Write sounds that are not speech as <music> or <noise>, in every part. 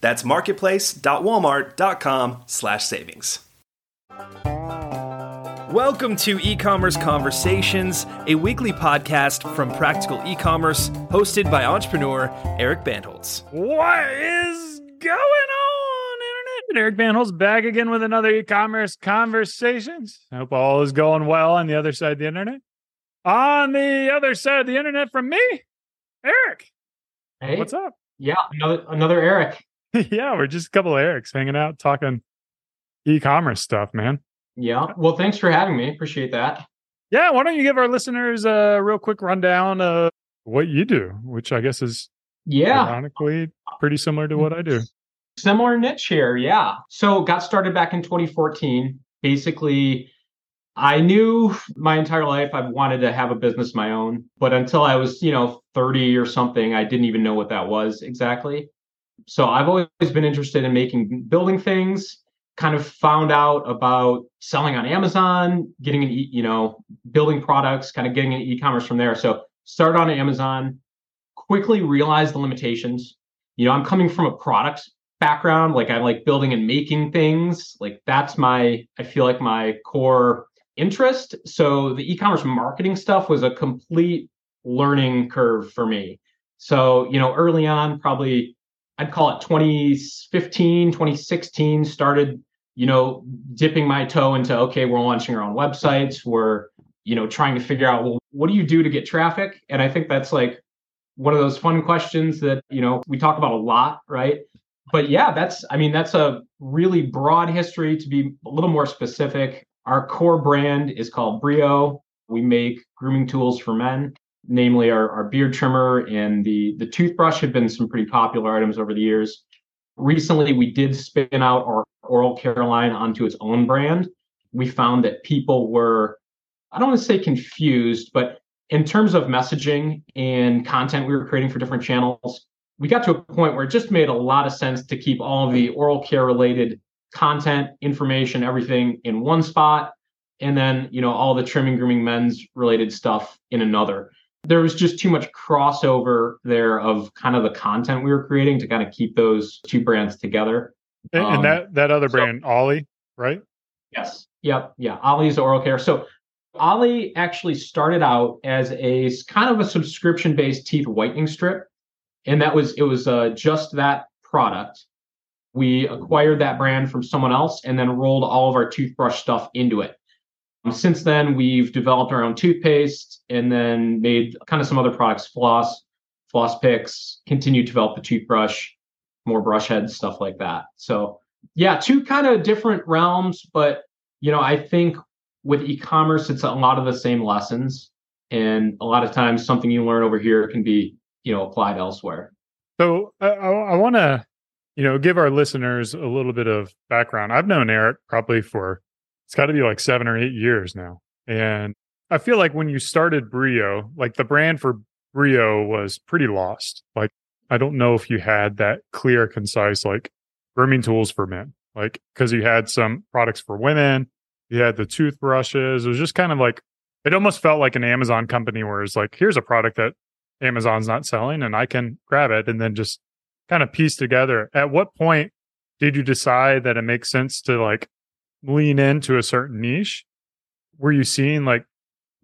That's marketplace.walmart.com/savings. Welcome to E-commerce Conversations, a weekly podcast from Practical E-commerce, hosted by entrepreneur Eric Bandholz. What is going on, Internet? Eric Bandholz back again with another e-commerce conversations. I hope all is going well on the other side of the internet. On the other side of the internet from me, Eric. Hey, What's up? Yeah, another another Eric. <laughs> yeah, we're just a couple of Erics hanging out talking e-commerce stuff, man. Yeah. Well, thanks for having me. Appreciate that. Yeah, why don't you give our listeners a real quick rundown of what you do, which I guess is Yeah, ironically pretty similar to what I do. similar niche here. Yeah. So got started back in 2014. Basically, I knew my entire life I've wanted to have a business of my own, but until I was, you know, 30 or something, I didn't even know what that was exactly. So I've always been interested in making building things. Kind of found out about selling on Amazon, getting an, e- you know, building products, kind of getting an e-commerce from there. So started on Amazon, quickly realized the limitations. You know, I'm coming from a product background, like I like building and making things. Like that's my, I feel like my core interest. So the e-commerce marketing stuff was a complete learning curve for me. So, you know, early on, probably I'd call it 2015, 2016, started, you know, dipping my toe into, okay, we're launching our own websites. We're, you know, trying to figure out, well, what do you do to get traffic? And I think that's like one of those fun questions that, you know, we talk about a lot, right? But yeah, that's, I mean, that's a really broad history to be a little more specific. Our core brand is called Brio. We make grooming tools for men, namely our, our beard trimmer and the, the toothbrush have been some pretty popular items over the years. Recently, we did spin out our oral care line onto its own brand. We found that people were, I don't want to say confused, but in terms of messaging and content we were creating for different channels, we got to a point where it just made a lot of sense to keep all of the oral care related content, information, everything in one spot. And then, you know, all the trimming, grooming, men's related stuff in another. There was just too much crossover there of kind of the content we were creating to kind of keep those two brands together. And, and Um, that that other so- brand, Ollie, right? Yes. Yep. Yeah. Ollie's oral care. So Ollie actually started out as a kind of a subscription based teeth whitening strip. And that was, it was uh, just that product. We acquired that brand from someone else and then rolled all of our toothbrush stuff into it. Um, since then, we've developed our own toothpaste and then made kind of some other products, floss, floss picks, continued to develop the toothbrush, more brush heads, stuff like that. So yeah, two kind of different realms, but you know, I think with e-commerce, it's a lot of the same lessons, and a lot of times something you learn over here can be, you know, applied elsewhere. So I, I, I want to, you know, give our listeners a little bit of background. I've known Eric probably for it's got to be like seven or eight years now, and I feel like when you started Brio, like the brand for Brio was pretty lost. Like I don't know if you had that clear, concise like grooming tools for men, like because you had some products for women, you had the toothbrushes. It was just kind of like it almost felt like an Amazon company where it's like, here's a product that Amazon's not selling and I can grab it and then just kind of piece together. At what point did you decide that it makes sense to like lean into a certain niche? Were you seeing like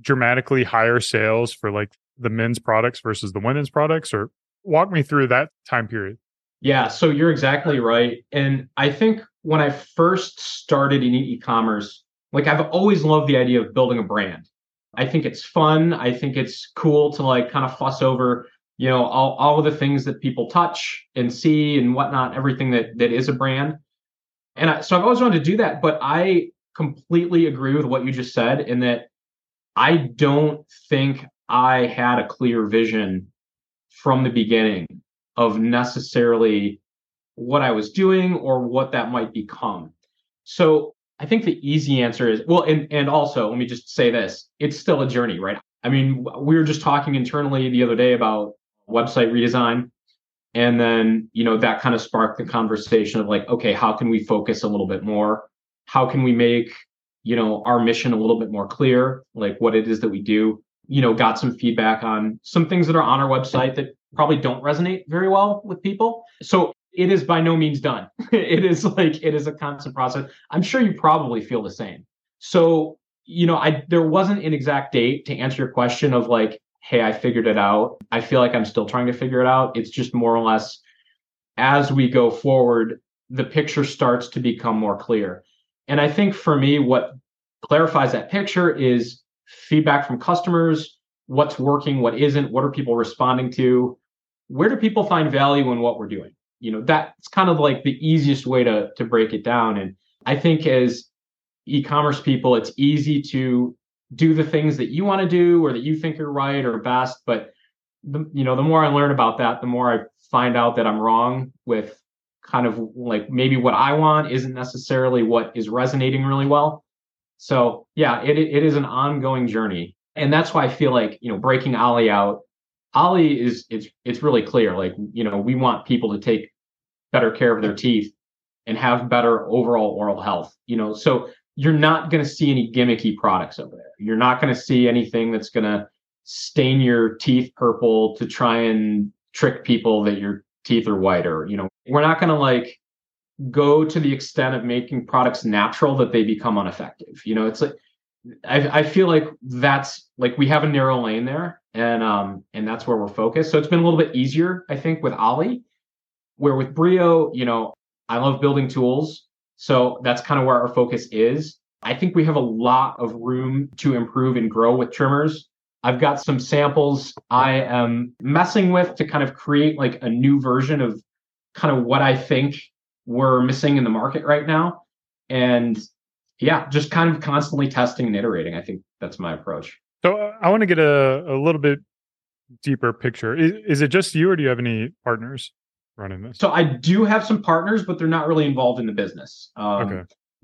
dramatically higher sales for like the men's products versus the women's products or walk me through that time period? Yeah, so you're exactly right. And I think when I first started in e-commerce, like I've always loved the idea of building a brand. I think it's fun. I think it's cool to like kind of fuss over, you know, all, all of the things that people touch and see and whatnot, everything that that is a brand. And I, so I've always wanted to do that, but I completely agree with what you just said in that I don't think I had a clear vision from the beginning of necessarily what I was doing or what that might become. So I think the easy answer is well, and and also let me just say this: it's still a journey, right? I mean, we were just talking internally the other day about website redesign, and then you know that kind of sparked the conversation of like, okay, how can we focus a little bit more? How can we make you know our mission a little bit more clear, like what it is that we do? You know, got some feedback on some things that are on our website that probably don't resonate very well with people. So it is by no means done. <laughs> it is like it is a constant process. I'm sure you probably feel the same. So, you know, I there wasn't an exact date to answer your question of like, hey, I figured it out. I feel like I'm still trying to figure it out. It's just more or less as we go forward, the picture starts to become more clear. And I think for me, what clarifies that picture is feedback from customers, what's working, what isn't, what are people responding to, where do people find value in what we're doing? you know that's kind of like the easiest way to to break it down and i think as e-commerce people it's easy to do the things that you want to do or that you think are right or best. But the, you know the more i learn about that the more i find out that i'm wrong with kind of like maybe what i want isn't necessarily what is resonating really well. So yeah it, it is an ongoing journey. And that's why i feel like you know breaking ollie out ollie is it's it's really clear. Like you know we want people to take better care of their teeth and have better overall oral health. You know, so you're not going to see any gimmicky products over there. You're not going to see anything that's going to stain your teeth purple to try and trick people that your teeth are whiter. You know, we're not going to like go to the extent of making products natural that they become ineffective. You know, it's like I, I feel like that's like we have a narrow lane there, and um and that's where we're focused. So it's been a little bit easier, I think, with Ollie where with Brio, you know, I love building tools. So that's kind of where our focus is. I think we have a lot of room to improve and grow with trimmers. I've got some samples I am messing with to kind of create like a new version of kind of what I think we're missing in the market right now. And yeah, just kind of constantly testing and iterating. I think that's my approach. So uh, I want to get a, a little bit deeper picture. Is, is it just you or do you have any partners? Running this? So I do have some partners, but they're not really involved in the business. Um, okay.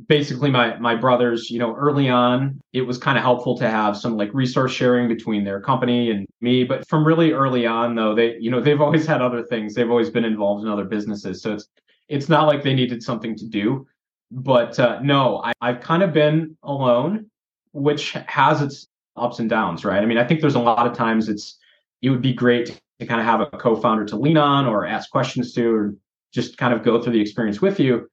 Basically, my my brothers, you know, early on, it was kind of helpful to have some like resource sharing between their company and me. But from really early on, though, they, you know, they've <laughs> always had other things. They've always been involved in other businesses, so it's it's not like they needed something to do. But uh, no, I, I've kind of been alone, which has its ups and downs, right? I mean, I think there's a lot of times it's it would be great to kind of have a co-founder to lean on or ask questions to or just kind of go through the experience with you.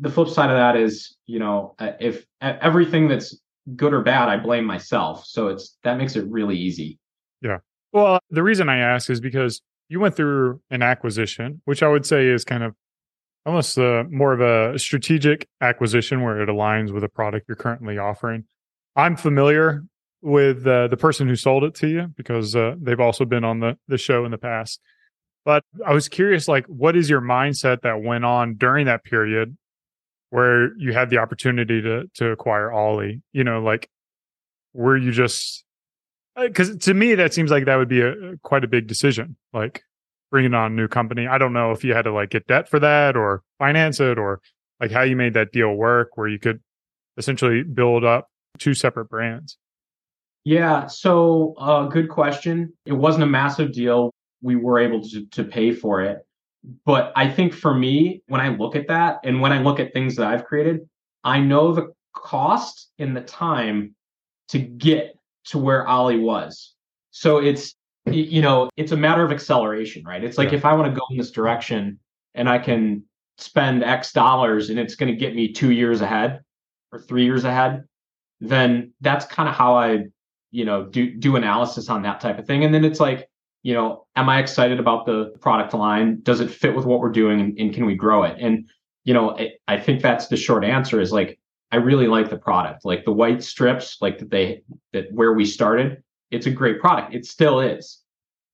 The flip side of that is you know uh, if everything that's good or bad i blame myself. So it's that makes it really easy. Yeah. Well the reason i ask is because you went through an acquisition which i would say is kind of almost uh, more of a strategic acquisition where it aligns with a product you're currently offering. I'm familiar with uh, the person who sold it to you because uh, they've also been on the the show in the past. But I was curious, like, what is your mindset that went on during that period where you had the opportunity to to acquire Ollie? You know, like, were you just because uh, to me that seems like that would be a quite a big decision, like bringing on a new company. I don't know if you had to like get debt for that or finance it or like how you made that deal work where you could essentially build up two separate brands. Yeah, so uh, good question. It wasn't a massive deal. We were able to, to pay for it. But I think for me, when I look at that and when I look at things that I've created, I know the cost and the time to get to where Ollie was. So it's, you know, it's a matter of acceleration, right? It's like yeah. if I want to go in this direction and I can spend X dollars and it's going to get me two years ahead or three years ahead, then that's kind of how I you know do do analysis on that type of thing. And then it's like you know am i excited about the product line? Does it fit with what we're doing and, and can we grow it? And you know it, i think that's the short answer is like i really like the product. Like the white strips like that they that where we started it's a great product. It still is.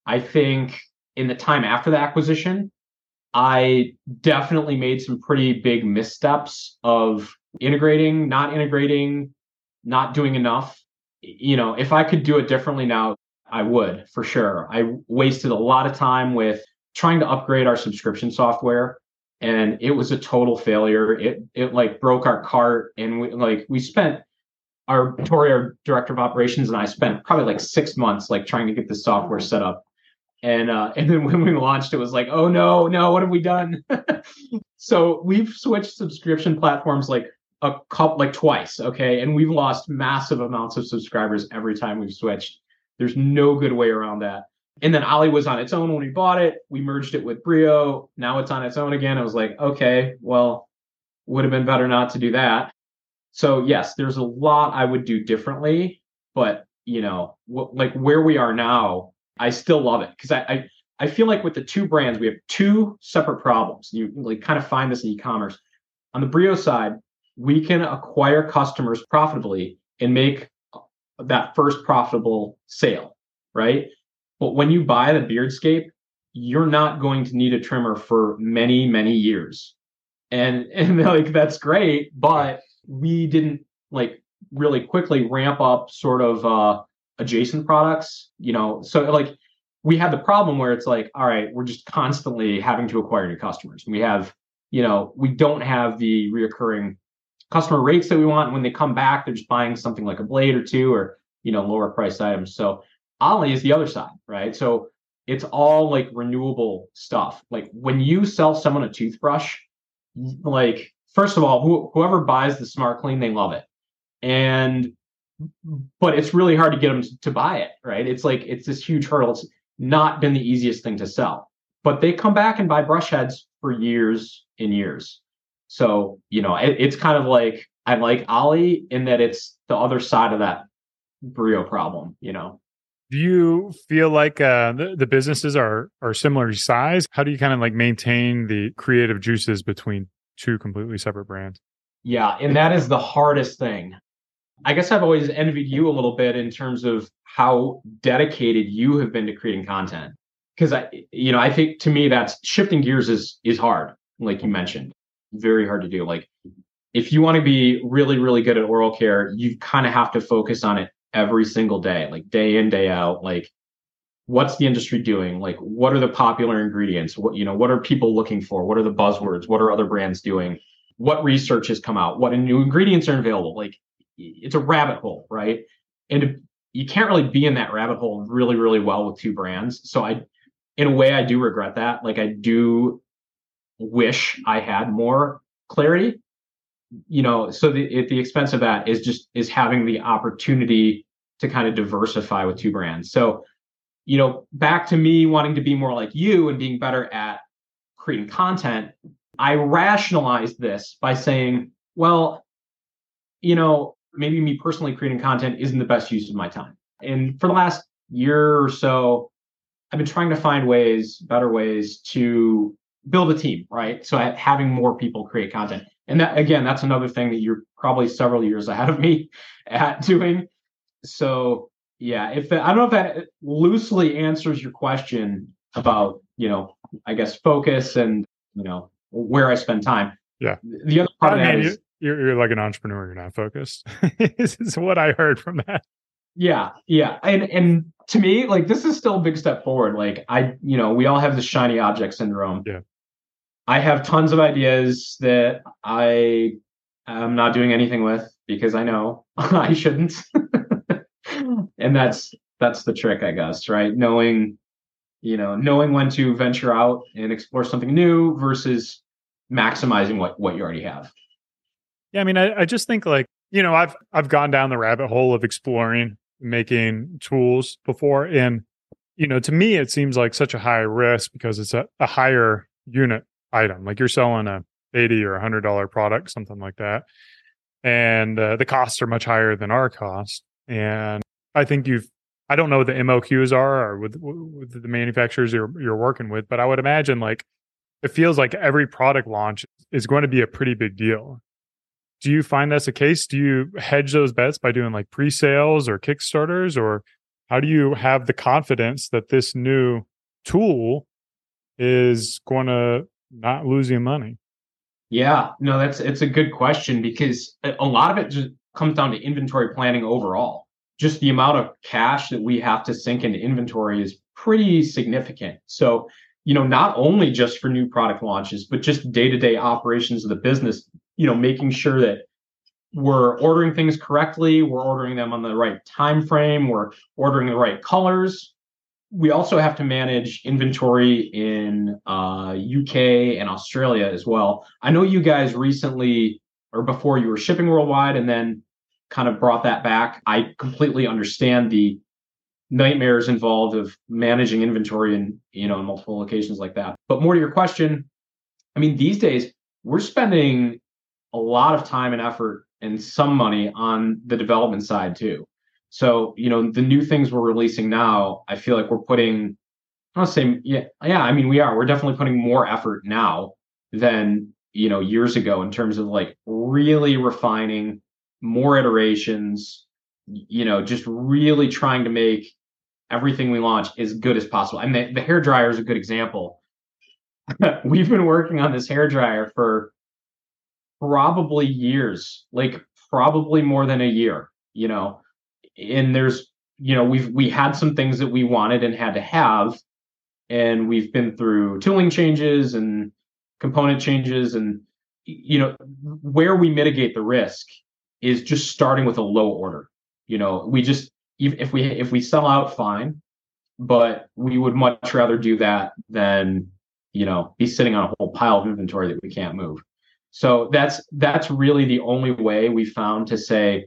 I think in the time after the acquisition i definitely made some pretty big missteps of integrating not integrating not doing enough you know, if I could do it differently now, I would for sure. I wasted a lot of time with trying to upgrade our subscription software and it was a total failure. It it like broke our cart, and we like we spent our Tori, our director of operations, and I spent probably like six months like trying to get the software set up. And uh, <laughs> and then when we launched, it was like, oh no, no, what have we done? <laughs> so we've switched subscription platforms like a couple, like twice, okay, and we've lost massive amounts of subscribers every time we've switched. There's no good way around that. And then Ollie was on its own when we bought it. We merged it with Brio. Now it's on its own again. I was like, okay, well, would have been better not to do that. So yes, there's a lot I would do differently, but you know, wh- like where we are now, I still love it because I, I I feel like with the two brands, we have two separate problems. You like kind of find this in e-commerce. On the Brio side, we can acquire customers profitably and make that first profitable sale, right? But when you buy the Beardscape, you're not going to need a trimmer for many, many years. And <laughs> and like that's great, but we didn't like really quickly ramp up sort of uh adjacent products, you know. So like we had the problem where it's like, all right, we're just constantly having to acquire new customers. We have, you know, we don't have the reoccurring customer rates that we want. When they come back, they're just buying something like a blade or two or, you know, lower price items. So Ollie is the other side, right? So it's all like renewable stuff. Like when you sell someone a toothbrush, like first of all, who, whoever buys the Smart Clean, they love it, and but it's really hard to get them to buy it, right? It's like it's this huge hurdle. It's not been the easiest thing to sell, but they come back and buy brush heads for years and years. So you know, it, it's kind of like I like Ollie in that it's the other side of that Brio problem, you know. Do you feel like uh, the, the businesses are are similar size? How do you kind of like maintain the creative juices between two completely separate brands? Yeah, and that is the hardest thing. I guess I've always envied you a little bit in terms of how dedicated you have been to creating content. Because I, you know, I think to me that's shifting gears is is hard, like you mentioned, very hard to do. Like if you want to be really, really good at oral care, you kind of have to focus on it every single day, like day in, day out. Like, what's the industry doing? Like, what are the popular ingredients? What, you know, what are people looking for? What are the buzzwords? What are other brands doing? What research has come out? What new ingredients are available? Like, it's a rabbit hole, right? And you can't really be in that rabbit hole really, really well with two brands. So I, in a way, I do regret that. Like, I do wish I had more clarity you know, so the at the expense of that is just is having the opportunity to kind of diversify with two brands. So, you know, back to me wanting to be more like you and being better at creating content, I rationalized this by saying, well, you know, maybe me personally creating content isn't the best use of my time. And for the last year or so, I've been trying to find ways, better ways to build a team, right? So having more people create content. And that again, that's another thing that you're probably several years ahead of me <laughs> at doing. So yeah, if that, I don't know if that loosely answers your question about, you know, I guess focus and, you know, where I spend time. Yeah. The other part I mean, is, you're, you're like an entrepreneur, you're not focused. <laughs> this is what I heard from that. Yeah, yeah. And and to me, like this is still a big step forward. Like I, you know, we all have the shiny object syndrome. Yeah. I have tons of ideas that I am not doing anything with because I know <laughs> I shouldn't. <laughs> and that's that's the trick, I guess, right? Knowing, you know, knowing when to venture out and explore something new versus maximizing what what you already have. Yeah, I mean, I, I just think like, you know, I've I've gone down the rabbit hole of exploring making tools before. And, you know, to me it seems like such a high risk because it's a, a higher unit item. Like you're selling a 80 or a hundred dollar product, something like that. And uh, the costs are much higher than our cost. And I think you've, I don't know what the MOQs are or with, with the manufacturers you're, you're working with, but I would imagine like it feels like every product launch is going to be a pretty big deal. Do you find that's the case? Do you hedge those bets by doing like pre sales or Kickstarters? Or how do you have the confidence that this new tool is going to not losing money? Yeah, no, that's it's a good question because a lot of it just comes down to inventory planning overall. Just the amount of cash that we have to sink into inventory is pretty significant. So you know, not only just for new product launches, but just day-to-day operations of the business, you know, making sure that we're ordering things correctly, we're ordering them on the right time frame, we're ordering the right colors. We also have to manage inventory in uh, UK and Australia as well. I know you guys recently or before you were shipping worldwide and then kind of brought that back. I completely understand the nightmares involved of managing inventory in you know in multiple locations like that. But more to your question, I mean these days we're spending a lot of time and effort and some money on the development side too. So, you know, the new things we're releasing now, I feel like we're putting I don't say yeah, yeah, I mean we are. We're definitely putting more effort now than, you know, years ago in terms of like really refining more iterations, you know, just really trying to make everything we launch as good as possible. And the, the hair dryer is a good example. <laughs> We've been working on this hair dryer for probably years, like probably more than a year, you know. And there's, you know, we've we had some things that we wanted and had to have, and we've been through tooling changes and component changes and you know where we mitigate the risk is just starting with a low order. You know, we just if we if we sell out, fine, but we would much rather do that than you know be sitting on a whole pile of inventory that we can't move. So that's that's really the only way we found to say,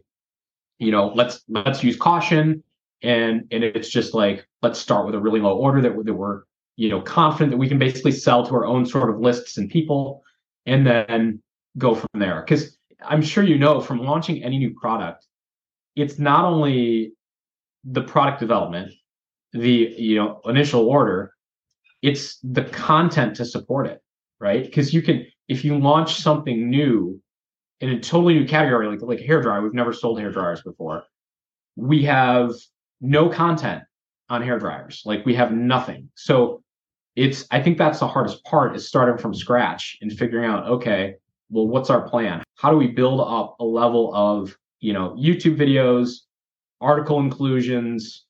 you know, let's let's use caution, and and it's just like let's start with a really low order that, that we're you know confident that we can basically sell to our own sort of lists and people, and then go from there. Because I'm sure you know from launching any new product, it's not only the product development, the you know initial order, it's the content to support it, right? Because you can if you launch something new in a totally new category like like hair dryer, we've never sold hair dryers before. We have no content on hair dryers. Like we have nothing. So it's I think that's the hardest part is starting from scratch and figuring out okay, well what's our plan? How do we build up a level of, you know, YouTube videos, article inclusions,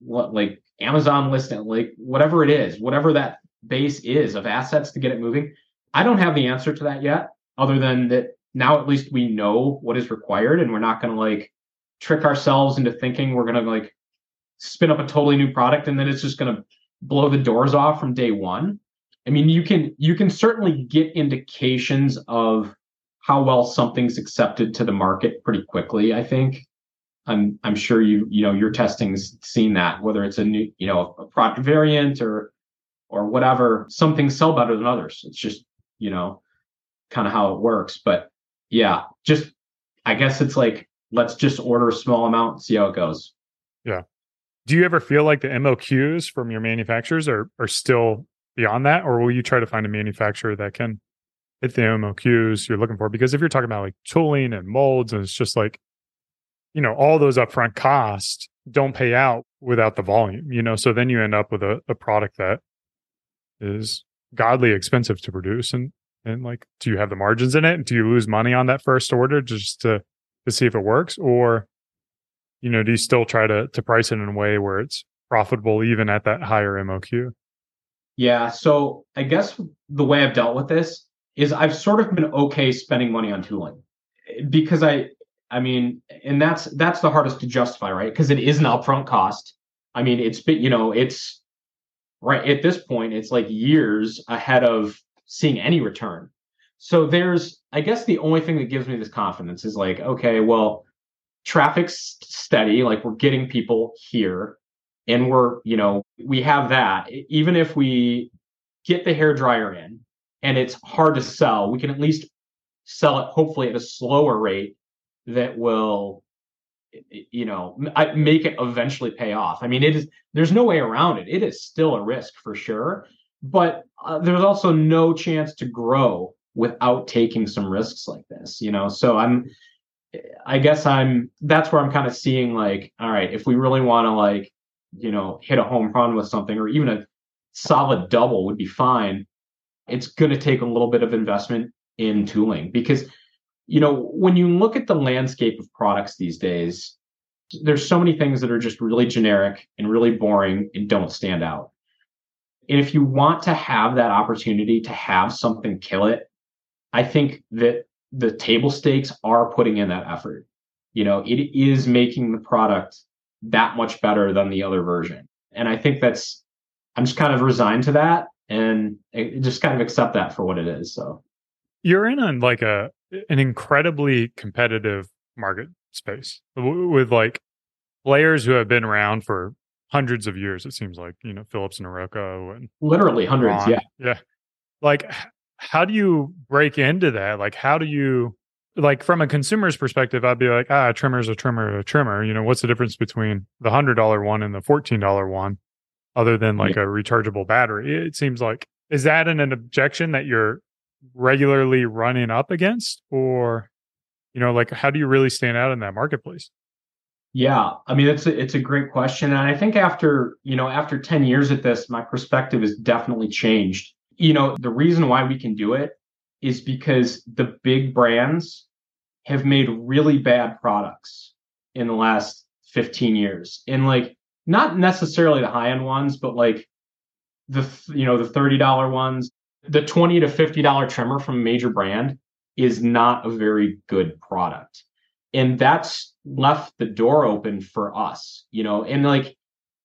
what like Amazon listing, like whatever it is, whatever that base is of assets to get it moving. I don't have the answer to that yet, other than that now at least we know what is required and we're not going to like trick ourselves into thinking we're going to like spin up a totally new product and then it's just going to blow the doors off from day one. I mean, you can you can certainly get indications of how well something's accepted to the market pretty quickly, I think. I'm I'm sure you you know your testing's seen that whether it's a new you know a product variant or or whatever some things sell better than others it's just you know kind of how it works but yeah just I guess it's like let's just order a small amount see how it goes. Yeah. Do you ever feel like the MOQs from your manufacturers are are still beyond that or will you try to find a manufacturer that can hit the MOQs you're looking for? Because if you're talking about like tooling and molds and it's just like you know all those upfront costs don't pay out without the volume you know? So then you end up with a, a product that is godly expensive to produce and and like do you have the margins in it do you lose money on that first order just to to see if it works or you know do you still try to to price it in a way where it's profitable even at that higher moq yeah so i guess the way i've dealt with this is i've sort of been okay spending money on tooling because i I mean, and that's that's the hardest to justify, right? Because it is an upfront cost. I mean, it's been, you know, it's right at this point, it's like years ahead of seeing any return. So there's, I guess, the only thing that gives me this confidence is like, okay, well, traffic's steady, like we're getting people here, and we're, you know, we have that. Even if we get the hair dryer in and it's hard to sell, we can at least sell it hopefully at a slower rate that will you know make it eventually pay off i mean it is there's no way around it it is still a risk for sure but uh, there's also no chance to grow without taking some risks like this you know so i'm i guess i'm that's where i'm kind of seeing like all right if we really want to like you know hit a home run with something or even a solid double would be fine it's going to take a little bit of investment in tooling because you know, when you look at the landscape of products these days, there's so many things that are just really generic and really boring and don't stand out. And if you want to have that opportunity to have something kill it, I think that the table stakes are putting in that effort. You know, it is making the product that much better than the other version. And I think that's, I'm just kind of resigned to that and just kind of accept that for what it is. So you're in a, like a, an incredibly competitive market space with like players who have been around for hundreds of years. It seems like, you know, Philips and Norelco and literally hundreds. Yeah. Yeah. Like, how do you break into that? Like, how do you, like, from a consumer's perspective, I'd be like, ah, a trimmer's a trimmer, a trimmer. You know, what's the difference between the $100 one and the $14 one, other than like yeah. a rechargeable battery? It seems like, is that an, an objection that you're regularly running up against? Or, you know, like, how do you really stand out in that marketplace? Yeah, I mean it's a, it's a great question, and I think after you know after ten years at this, my perspective has definitely changed you know, the reason why we can do it is because the big brands have made really bad products in the last 15 years. And like not necessarily the high end ones, but like the you know, the $30 ones, the 20 to $50 trimmer from a major brand is not a very good product. And that's left the door open for us, you know, and like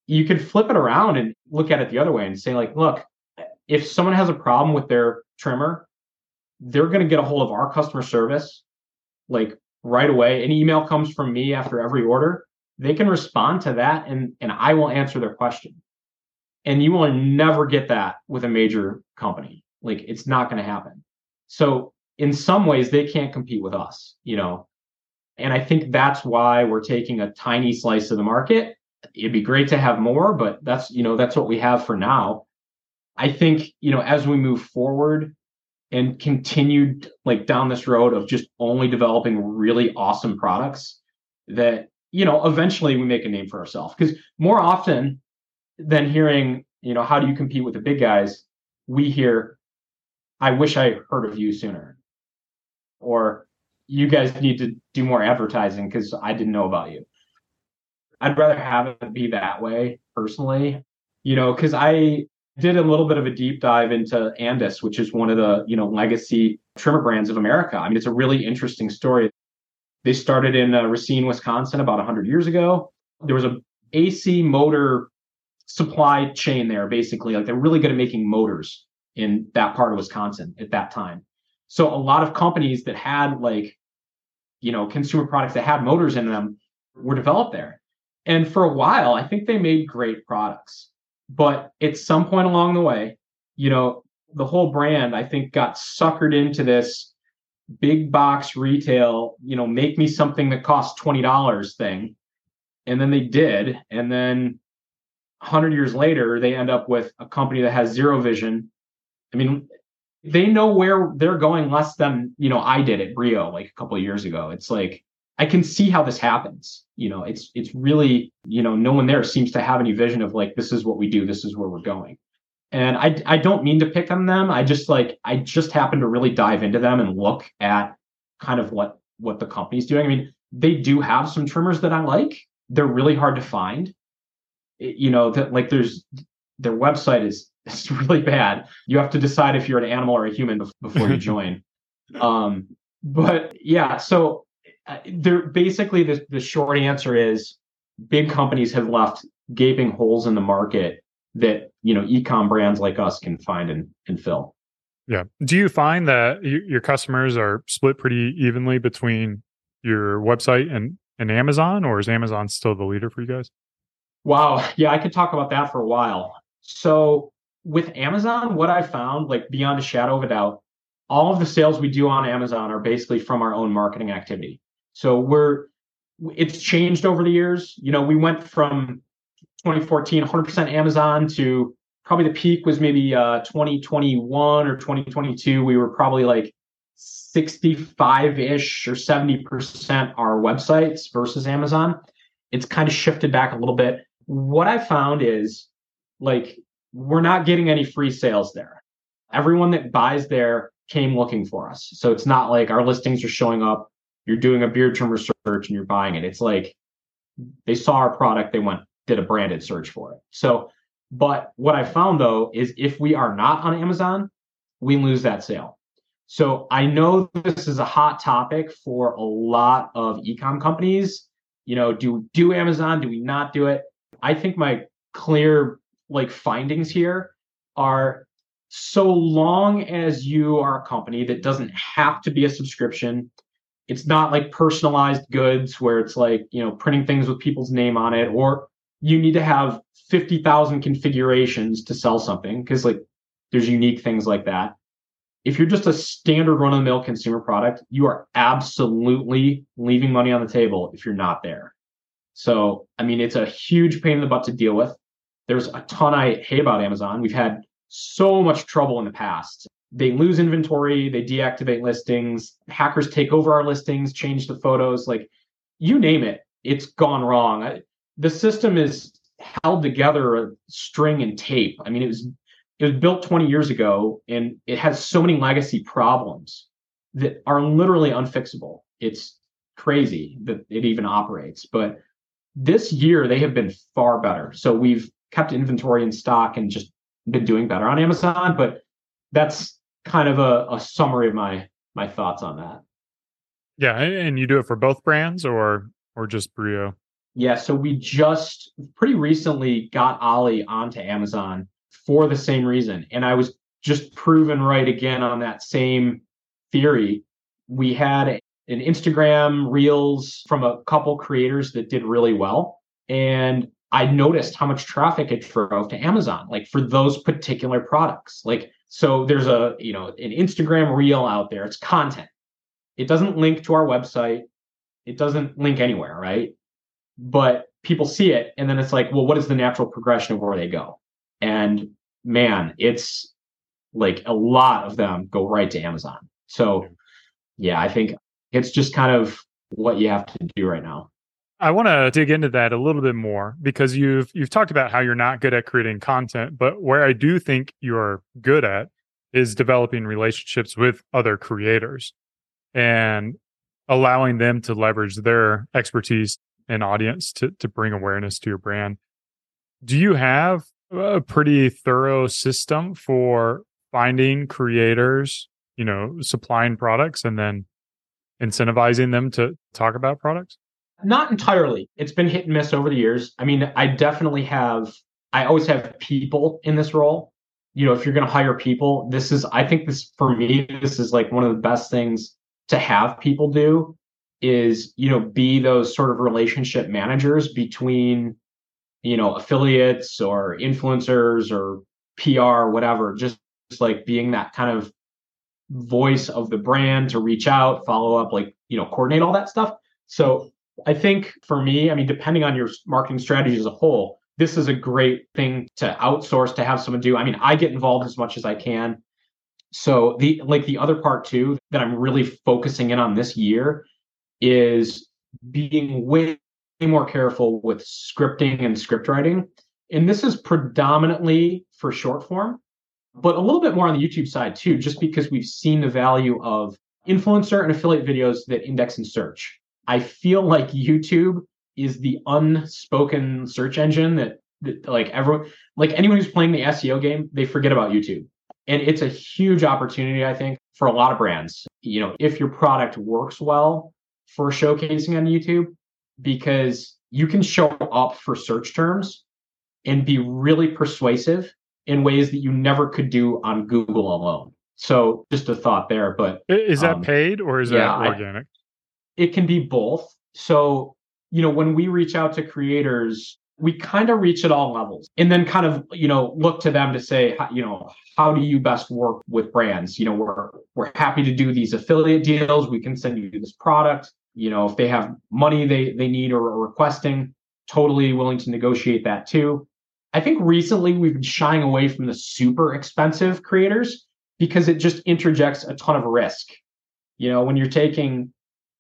you could flip it around and look at it the other way and say like, look, if someone has a problem with their trimmer, they're going to get a hold of our customer service like right away. An email comes from me after every order. They can respond to that and, and I will answer their question. And you will never get that with a major company. Like it's not going to happen. So in some ways they can't compete with us, you know. And I think that's why we're taking a tiny slice of the market. It'd be great to have more, but that's, you know, that's what we have for now. I think, you know, as we move forward and continued like down this road of just only developing really awesome products that, you know, eventually we make a name for ourselves. Because more often than hearing, you know, how do you compete with the big guys, we hear, I wish I heard of you sooner. Or you guys need to do more advertising because I didn't know about you. I'd rather have it be that way personally, you know, because I did a little bit of a deep dive into Andis, which is one of the, you know, legacy trimmer brands of America. I mean, it's a really interesting story. They started in uh, Racine, Wisconsin about 100 years ago. There was a AC motor supply chain there basically. Like they're really good at making motors in that part of Wisconsin at that time. So a lot of companies that had like you know, consumer products that had motors in them were developed there. And for a while, I think they made great products. But at some point along the way, you know, the whole brand, I think, got suckered into this big box retail, you know, make me something that costs $20 thing. And then they did. And then 100 years later, they end up with a company that has zero vision. I mean, they know where they're going less than, you know, I did at Brio like a couple years ago. It's like, I can see how this happens. You know, it's it's really, you know, no one there seems to have any vision of like this is what we do, this is where we're going. And I I don't mean to pick on them. I just like I just happen to really dive into them and look at kind of what what the company's doing. I mean, they do have some trimmers that I like. They're really hard to find. You know, that like there's their website is <laughs> it's really bad. You have to decide if you're an animal or a human before you <laughs> join. um, but yeah, so uh, there basically the, the short answer is big companies have left gaping holes in the market that you know ecom brands like us can find and, and fill. Yeah. Do you find that you, your customers are split pretty evenly between your website and and amazon or is amazon still the leader for you guys? Wow. Yeah i could talk about that for a while so with amazon what i found like beyond a shadow of a doubt all of the sales we do on amazon are basically from our own marketing activity so we're it's changed over the years. You know, we went from 2014 100% Amazon to probably the peak was maybe uh, 2021 or 2022. We were probably like 65 ish or 70% our websites versus Amazon. It's kind of shifted back a little bit. What I found is like we're not getting any free sales there. Everyone that buys there came looking for us. So it's not like our listings are showing up you're doing a beard trimmer search and you're buying it. It's like they saw our product, they went did a branded search for it. So But what I found though is if we are not on Amazon, we lose that sale. So I know this is a hot topic for a lot of ecom companies. You know, do do Amazon? Do we not do it? I think my clear like findings here are so long as you are a company that doesn't have to be a subscription it's not like personalized goods where it's like you know printing things with people's name on it or you need to have 50,000 configurations to sell something because like there's unique things like that. If you're just a standard run of the mill consumer product you are absolutely leaving money on the table if you're not there. So i mean it's a huge pain in the butt to deal with there's a ton i hate about amazon we've had so much trouble in the past. They lose inventory, they deactivate listings, hackers take over our listings, change the photos, like you name it, it's gone wrong. the system is held together a string and tape. I mean, it was it was built 20 years ago and it has so many legacy problems that are literally unfixable. It's crazy that it even operates. But this year they have been far better. So we've kept inventory in stock and just been doing better on Amazon, but that's kind of a, a summary of my my thoughts on that. Yeah, and you do it for both brands or or just Brio? Yeah, so we just pretty recently got Ollie onto Amazon for the same reason. And I was just proven right again on that same theory. We had an Instagram reels from a couple creators that did really well. And I noticed how much traffic it drove to Amazon, like for those particular products. Like, so there's a, you know, an Instagram reel out there, it's content. It doesn't link to our website, it doesn't link anywhere, right? But people see it, and then it's like, well, what is the natural progression of where they go? And man, it's like a lot of them go right to Amazon. So, yeah, I think it's just kind of what you have to do right now. I want to dig into that a little bit more because you've you've talked about how you're not good at creating content, but where I do think you're good at is developing relationships with other creators and allowing them to leverage their expertise and audience to to bring awareness to your brand. Do you have a pretty thorough system for finding creators, you know, supplying products and then incentivizing them to talk about products? Not entirely. It's been hit and miss over the years. I mean, I definitely have, I always have people in this role. You know, if you're going to hire people, this is, I think this, for me, this is like one of the best things to have people do is, you know, be those sort of relationship managers between, you know, affiliates or influencers or PR, whatever, just, just like being that kind of voice of the brand to reach out, follow up, like, you know, coordinate all that stuff. So I think for me, I mean, depending on your marketing strategy as a whole, this is a great thing to outsource to have someone do. I mean, I get involved as much as I can. So the like the other part too that I'm really focusing in on this year is being way more careful with scripting and script writing. And this is predominantly for short form, but a little bit more on the YouTube side too, just because we've seen the value of influencer and affiliate videos that index in search. I feel like YouTube is the unspoken search engine that, that like everyone like anyone who's playing the SEO game, they forget about YouTube. And it's a huge opportunity, I think, for a lot of brands. You know, if your product works well for showcasing on YouTube, because you can show up for search terms and be really persuasive in ways that you never could do on Google alone. So just a thought there. But is that um, paid or is yeah, that organic? It can be both. So, you know, when we reach out to creators, we kind of reach at all levels and then kind of, you know, look to them to say, you know, how do you best work with brands? You know, we're we're happy to do these affiliate deals. We can send you this product. You know, if they have money they they need or are requesting, totally willing to negotiate that too. I think recently we've been shying away from the super expensive creators because it just interjects a ton of risk. You know, when you're taking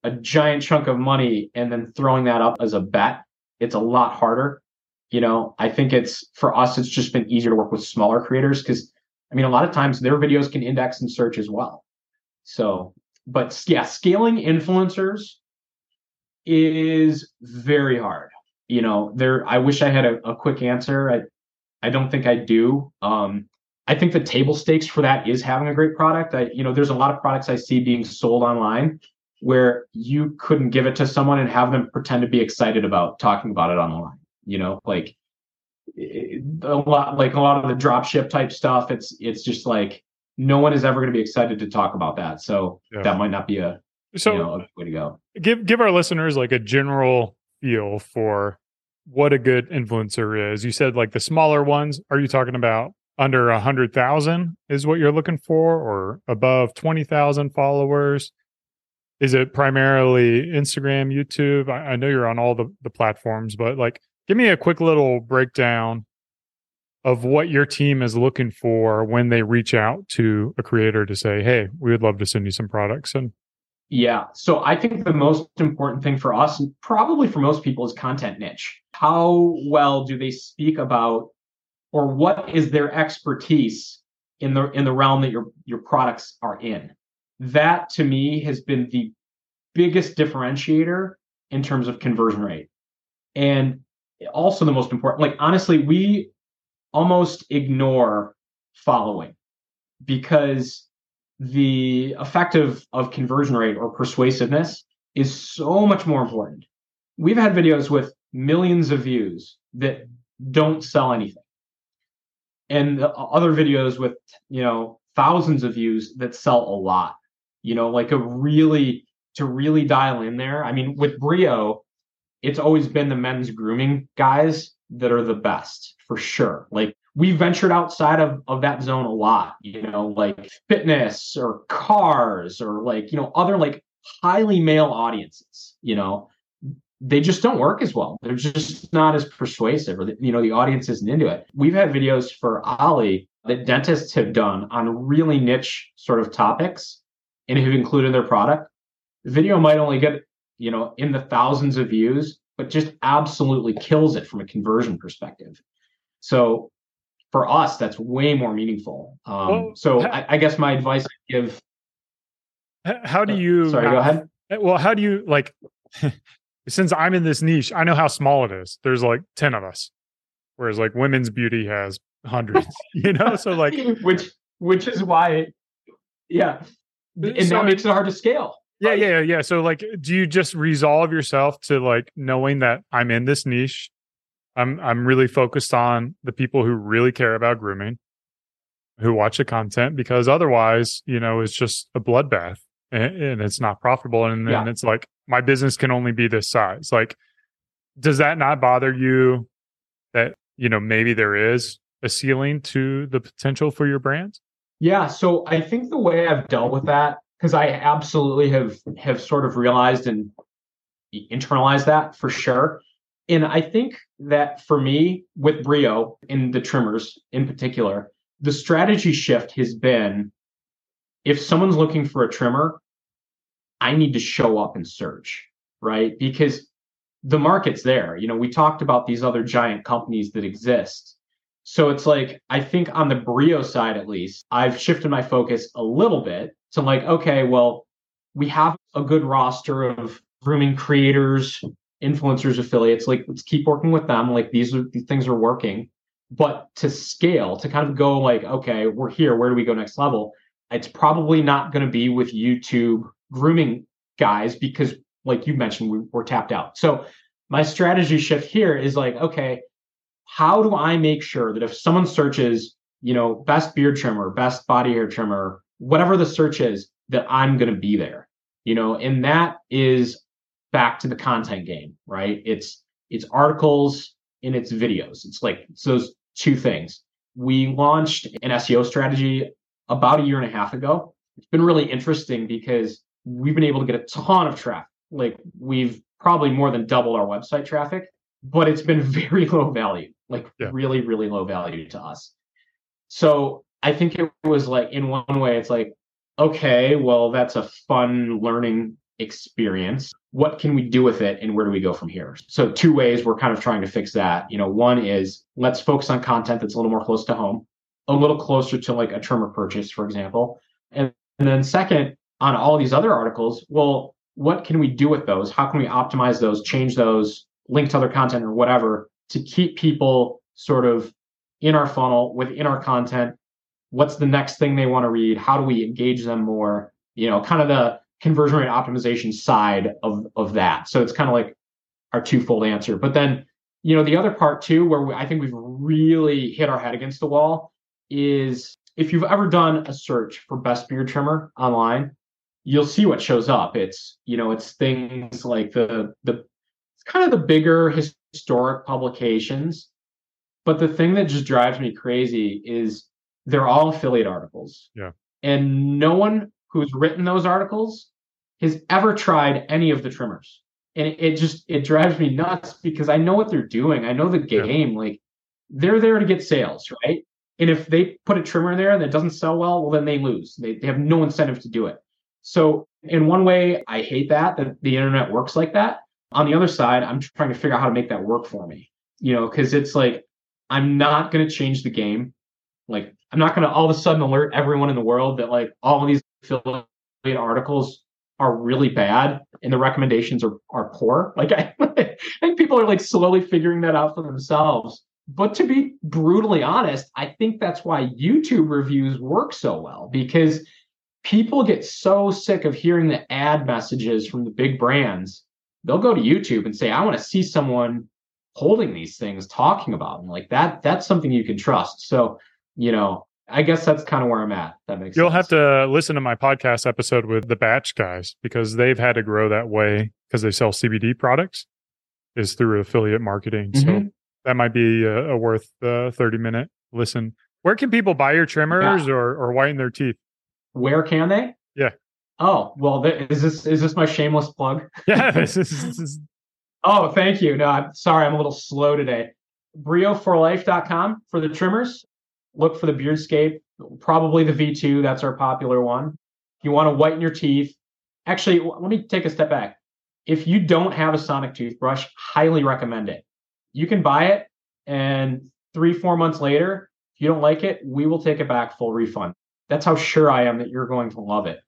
a giant chunk of money and then throwing that up as a bet, it's a lot harder. You know, I think it's for us, it's just been easier to work with smaller creators because I mean, a lot of times their videos can index and search as well. So, but yeah, scaling influencers is very hard. You know, there, I wish I had a, a quick answer. I, I don't think I do. Um, I think the table stakes for that is having a great product. I, you know, there's a lot of products I see being sold online where you couldn't give it to someone and have them pretend to be excited about talking about it online. You know, like a lot, like a lot of the drop ship type stuff. It's it's just like no one is ever going to be excited to talk about that. So yeah. that might not be a so you know, a way to go. Give give our listeners like a general feel for what a good influencer is. You said like the smaller ones. Are you talking about under a hundred thousand is what you're looking for, or above twenty thousand followers? Is it primarily Instagram, YouTube? I, I know you're on all the, the platforms, but like give me a quick little breakdown of what your team is looking for when they reach out to a creator to say, "Hey, we would love to send you some products." And yeah, so I think the most important thing for us, and probably for most people, is content niche. How well do they speak about, or what is their expertise in the in the realm that your your products are in? That to me has been the biggest differentiator in terms of conversion rate. And also the most important, like honestly, we almost ignore following because the effect of, of conversion rate or persuasiveness is so much more important. We've had videos with millions of views that don't sell anything. And uh, other videos with, you know, thousands of views that sell a lot you know, like a really to really dial in there. I mean, with Brio, it's always been the men's grooming guys that are the best for sure. Like we ventured outside of, of that zone a lot, you know, like fitness or cars or like, you know, other like highly male audiences, you know, they just don't work as well. They're just not as persuasive or, the, you know, the audience isn't into it. We've had videos for Ollie that dentists have done on really niche sort of topics and who've included their product, the video might only get, you know, in the thousands of views, but just absolutely kills it from a conversion perspective. So for us, that's way more meaningful. Um, well, so I, I, guess my advice I give. How do uh, you? Uh, sorry, go ahead. Well, how do you like? <laughs> since I'm in this niche, I know how small it is. There's like ten of us, whereas like women's beauty has hundreds. <laughs> you know, so like <laughs> which which is why, yeah, and so, that makes it hard to scale. Yeah, yeah, yeah. So like do you just resolve yourself to like knowing that I'm in this niche? I'm I'm really focused on the people who really care about grooming, who watch the content because otherwise, you know, it's just a bloodbath and, and it's not profitable. And then yeah. it's like my business can only be this size. Like, does that not bother you that, you know, maybe there is a ceiling to the potential for your brand? Yeah, so I think the way I've dealt with that because I absolutely have have sort of realized and internalized that for sure. And I think that for me with Brio and the trimmers in particular, the strategy shift has been if someone's looking for a trimmer, I need to show up and search, right? Because the market's there. You know, we talked about these other giant companies that exist so it's like, I think on the Brio side, at least, I've shifted my focus a little bit to like, okay, well, we have a good roster of grooming creators, influencers, affiliates. Like, let's keep working with them. Like, these are these things are working. But to scale, to kind of go like, okay, we're here. Where do we go next level? It's probably not going to be with YouTube grooming guys because, like you mentioned, we, we're tapped out. So my strategy shift here is like, okay, how do I make sure that if someone searches, you know, best beard trimmer, best body hair trimmer, whatever the search is, that I'm going to be there, you know, and that is back to the content game, right? It's it's articles and it's videos. It's like it's those two things. We launched an SEO strategy about a year and a half ago. It's been really interesting because we've been able to get a ton of traffic. Like we've probably more than doubled our website traffic, but it's been <laughs> very low value like yeah. really, really low value to us. So I think it was like, in one way, it's like, okay, well, that's a fun learning experience. What can we do with it and where do we go from here? So, two ways we're kind of trying to fix that. You know, one is let's focus on content that's a little more close to home, a little closer to like a term trimmer purchase, for example. And, and then, second, on all these other articles, well, what can we do with those? How can we optimize those, change those, link to other content or whatever to keep people sort of in our funnel, within our content. What's the next thing they want to read? How do we engage them more? You know, kind of the conversion rate optimization side of, of that. So it's kind of like our twofold answer. But then, you know, the other part too, where we, I think we've really hit our head against the wall is if you've ever done a search for best beard trimmer online, you'll see what shows up. It's, you know, it's things like the, the, kind of the bigger historic publications. But the thing that just drives me crazy is they're all affiliate articles. Yeah. And no one who's written those articles has ever tried any of the trimmers. And it, it just it drives me nuts because I know what they're doing. I know the game. Yeah. Like they're there to get sales, right? And if they put a trimmer there that doesn't sell well, well then they lose. They, they have no incentive to do it. So in one way, I hate that that the internet works like that. On the other side, I'm trying to figure out how to make that work for me. You know, because it's like I'm not going to change the game. Like I'm not going to all of a sudden alert everyone in the world that like all of these affiliate articles are really bad and the recommendations are are poor. <laughs> Like I, I think people are like slowly figuring that out for themselves. But to be brutally honest, I think that's why YouTube reviews work so well because people get so sick of hearing the ad messages from the big brands. They'll go to YouTube and say, I want to see someone holding these things, talking about them. Like that, that's something you can trust. So, you know, I guess that's kind of where I'm at. That makes sense. You'll sense. have to listen to my podcast episode with the batch guys because they've had to grow that way because they sell CBD products is through affiliate marketing. Mm-hmm. So that might be a, a worth a 30 minute listen. Where can people buy your trimmers yeah. or, or whiten their teeth? Where can they? Yeah. Oh, well, th- is this, is this my shameless plug? <laughs> Yeah. <laughs> this is, this is... Oh, thank you. No, I'm sorry. I'm a little slow today. Brio4life.com for the trimmers look for the Beardscape, probably the V2. That's our popular one. If you want to whiten your teeth, actually, let me take a step back. If you don't have a sonic toothbrush, highly recommend it. You can buy it, and three, four months later, if you don't like it, we will take it back full refund. That's how sure I am that you're going to love it.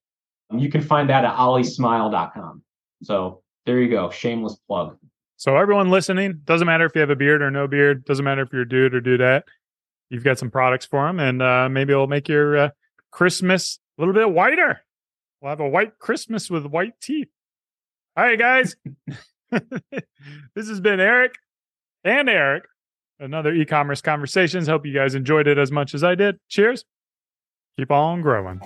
You can find that at olliesmile.com. So there you go. Shameless plug. So everyone listening, doesn't matter if you have a beard or no beard, doesn't matter if you're a dude or dudette you've got some products for them, and uh, maybe it'll make your uh, Christmas a little bit whiter. We'll have a white Christmas with white teeth. All right, guys. <laughs> <laughs> this has been Eric and Eric. Another e-commerce conversations. Hope you guys enjoyed it as much as I did. Cheers. Keep on growing.